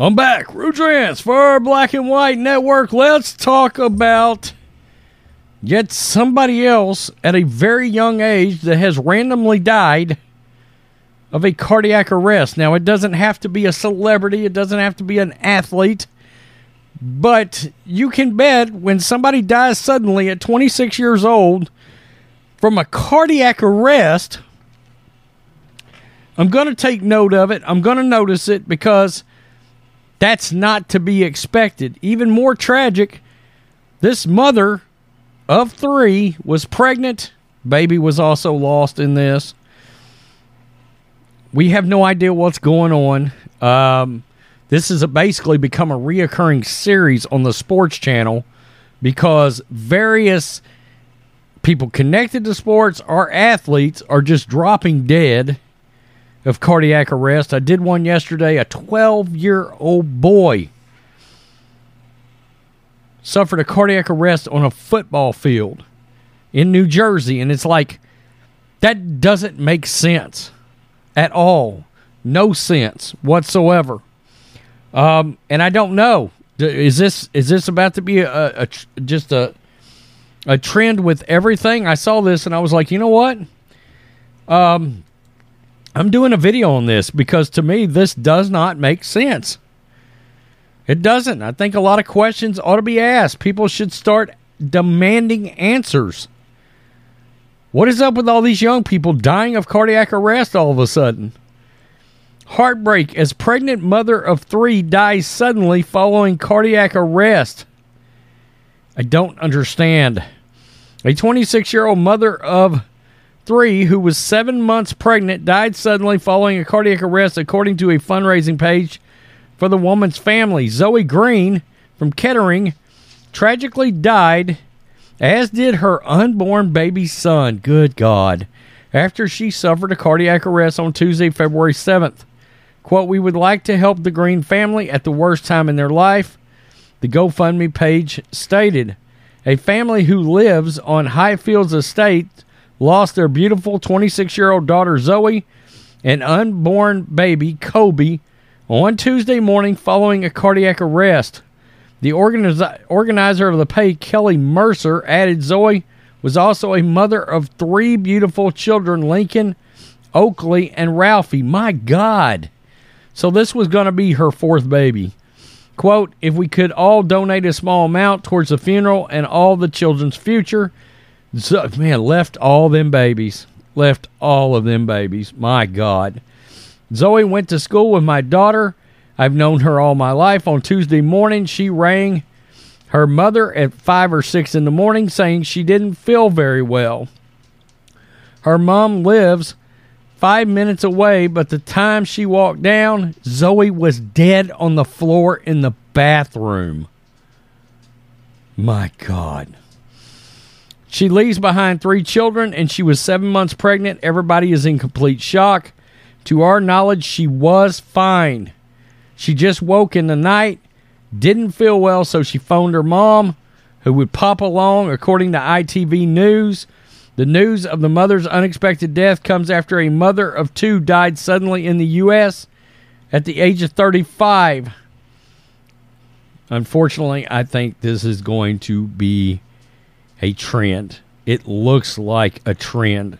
I'm back. Rudrance for Black and White Network. Let's talk about yet somebody else at a very young age that has randomly died of a cardiac arrest. Now, it doesn't have to be a celebrity, it doesn't have to be an athlete, but you can bet when somebody dies suddenly at 26 years old from a cardiac arrest, I'm going to take note of it. I'm going to notice it because that's not to be expected. Even more tragic, this mother of three was pregnant. Baby was also lost in this. We have no idea what's going on. Um, this has basically become a reoccurring series on the sports channel because various people connected to sports or athletes are just dropping dead of cardiac arrest. I did one yesterday. A 12 year old boy suffered a cardiac arrest on a football field in New Jersey. And it's like, that doesn't make sense at all. No sense whatsoever. Um, and I don't know. Is this is this about to be a, a just a a trend with everything? I saw this and I was like, you know what? Um, I'm doing a video on this because to me, this does not make sense. It doesn't. I think a lot of questions ought to be asked. People should start demanding answers. What is up with all these young people dying of cardiac arrest all of a sudden? Heartbreak as pregnant mother of three dies suddenly following cardiac arrest. I don't understand. A 26 year old mother of three, who was seven months pregnant, died suddenly following a cardiac arrest, according to a fundraising page for the woman's family. Zoe Green from Kettering tragically died, as did her unborn baby son. Good God. After she suffered a cardiac arrest on Tuesday, February 7th. Quote, We would like to help the Green family at the worst time in their life, the GoFundMe page stated. A family who lives on Highfields Estate lost their beautiful 26 year old daughter Zoe and unborn baby Kobe on Tuesday morning following a cardiac arrest. The organiz- organizer of the pay, Kelly Mercer, added Zoe was also a mother of three beautiful children Lincoln, Oakley, and Ralphie. My God. So this was going to be her fourth baby. Quote, if we could all donate a small amount towards the funeral and all the children's future, so, man, left all them babies. Left all of them babies. My God. Zoe went to school with my daughter. I've known her all my life. On Tuesday morning, she rang her mother at 5 or 6 in the morning saying she didn't feel very well. Her mom lives five minutes away, but the time she walked down, Zoe was dead on the floor in the bathroom. My God. She leaves behind three children and she was seven months pregnant. Everybody is in complete shock. To our knowledge, she was fine. She just woke in the night, didn't feel well, so she phoned her mom, who would pop along, according to ITV News. The news of the mother's unexpected death comes after a mother of two died suddenly in the U.S. at the age of 35. Unfortunately, I think this is going to be a trend. It looks like a trend.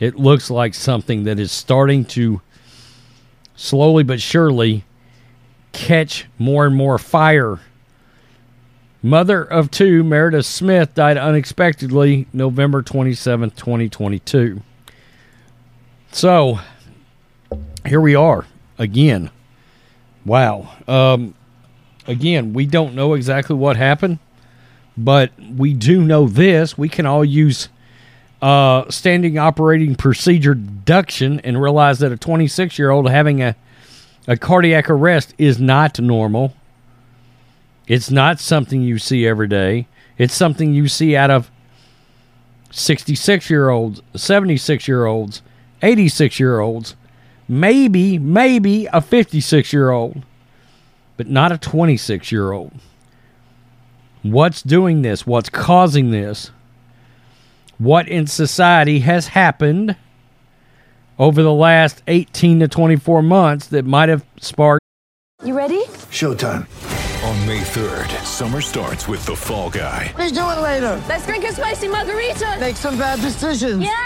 It looks like something that is starting to slowly but surely catch more and more fire. Mother of two, Meredith Smith, died unexpectedly November 27th, 2022. So, here we are again. Wow. Um, again, we don't know exactly what happened. But we do know this. We can all use uh, standing operating procedure deduction and realize that a 26 year old having a, a cardiac arrest is not normal. It's not something you see every day. It's something you see out of 66 year olds, 76 year olds, 86 year olds, maybe, maybe a 56 year old, but not a 26 year old. What's doing this? What's causing this? What in society has happened over the last 18 to 24 months that might have sparked? You ready? Showtime. On May 3rd, summer starts with The Fall Guy. Let's do it later. Let's drink a spicy margarita. Make some bad decisions. Yes.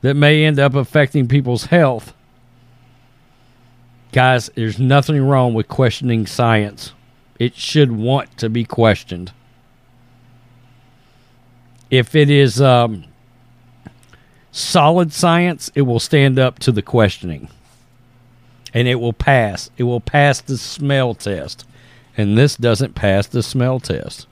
that may end up affecting people's health. Guys, there's nothing wrong with questioning science. It should want to be questioned. If it is um, solid science, it will stand up to the questioning. And it will pass. It will pass the smell test. And this doesn't pass the smell test.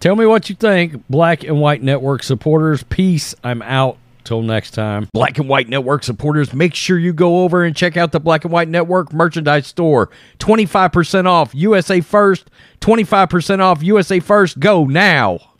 Tell me what you think, Black and White Network supporters. Peace. I'm out. Till next time. Black and White Network supporters, make sure you go over and check out the Black and White Network merchandise store. 25% off USA First, 25% off USA First. Go now.